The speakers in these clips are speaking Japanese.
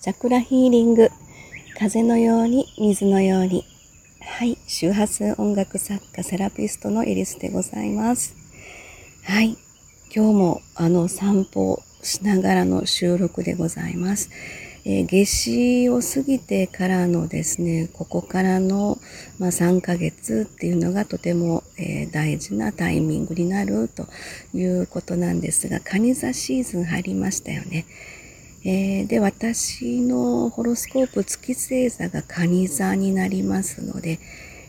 チャクラヒーリング風のように水のようにはい周波数音楽作家セラピストのエリスでございますはい今日もあの散歩しながらの収録でございます。えー、夏至を過ぎてからのですね、ここからの、まあ、3ヶ月っていうのがとても、えー、大事なタイミングになるということなんですが、カニ座シーズン入りましたよね。えー、で、私のホロスコープ月星座がカニ座になりますので、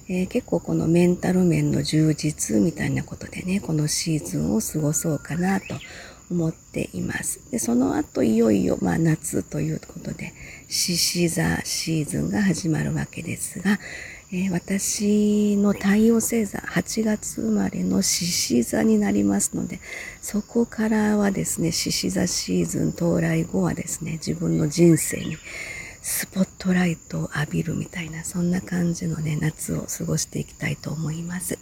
えー、結構このメンタル面の充実みたいなことでね、このシーズンを過ごそうかなと思っています。で、その後いよいよ、まあ夏ということで、獅子座シーズンが始まるわけですが、えー、私の太陽星座、8月生まれの獅子座になりますので、そこからはですね、獅子座シーズン到来後はですね、自分の人生にスポットライトを浴びるみたいな、そんな感じのね、夏を過ごしていきたいと思います。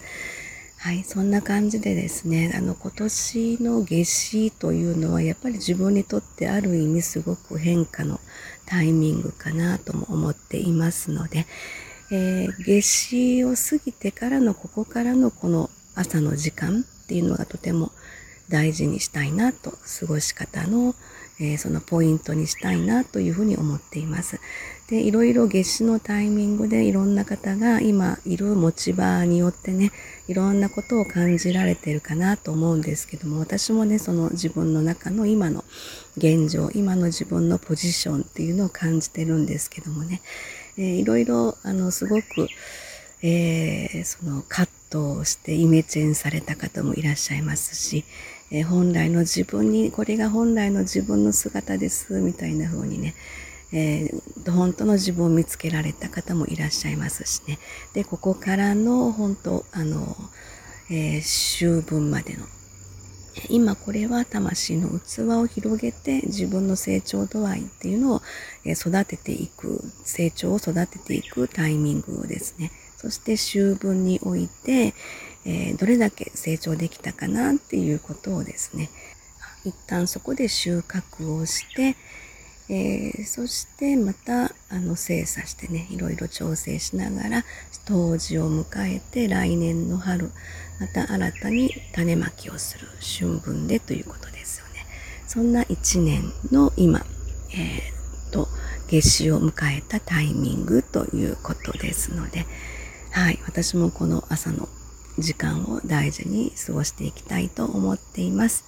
はい、そんな感じでですね、あの、今年の夏至というのは、やっぱり自分にとってある意味すごく変化のタイミングかなとも思っていますので、えー、夏至を過ぎてからのここからのこの朝の時間っていうのがとても大事にしたいなと、過ごし方の、えー、そのポイントにしたいなというふうに思っています。で、いろいろ夏至のタイミングでいろんな方が今いる持ち場によってね、いろんなことを感じられてるかなと思うんですけども、私もね、その自分の中の今の現状、今の自分のポジションっていうのを感じてるんですけどもね、えー、いろいろ、あの、すごく、えー、その葛藤をしてイメチェンされた方もいらっしゃいますし、えー、本来の自分に、これが本来の自分の姿です、みたいな風にね、えー、本当の自分を見つけられた方もいらっしゃいますしね。で、ここからの本当、あの、えー、秋分までの今これは魂の器を広げて自分の成長度合いっていうのを育てていく、成長を育てていくタイミングをですね。そして秋分において、え、どれだけ成長できたかなっていうことをですね、一旦そこで収穫をして、えー、そしてまたあの精査してねいろいろ調整しながら冬至を迎えて来年の春また新たに種まきをする春分でということですよねそんな一年の今、えー、と夏至を迎えたタイミングということですのではい私もこの朝の時間を大事に過ごしていきたいと思っています。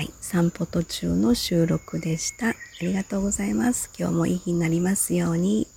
はい、散歩途中の収録でした。ありがとうございます。今日もいい日になりますように。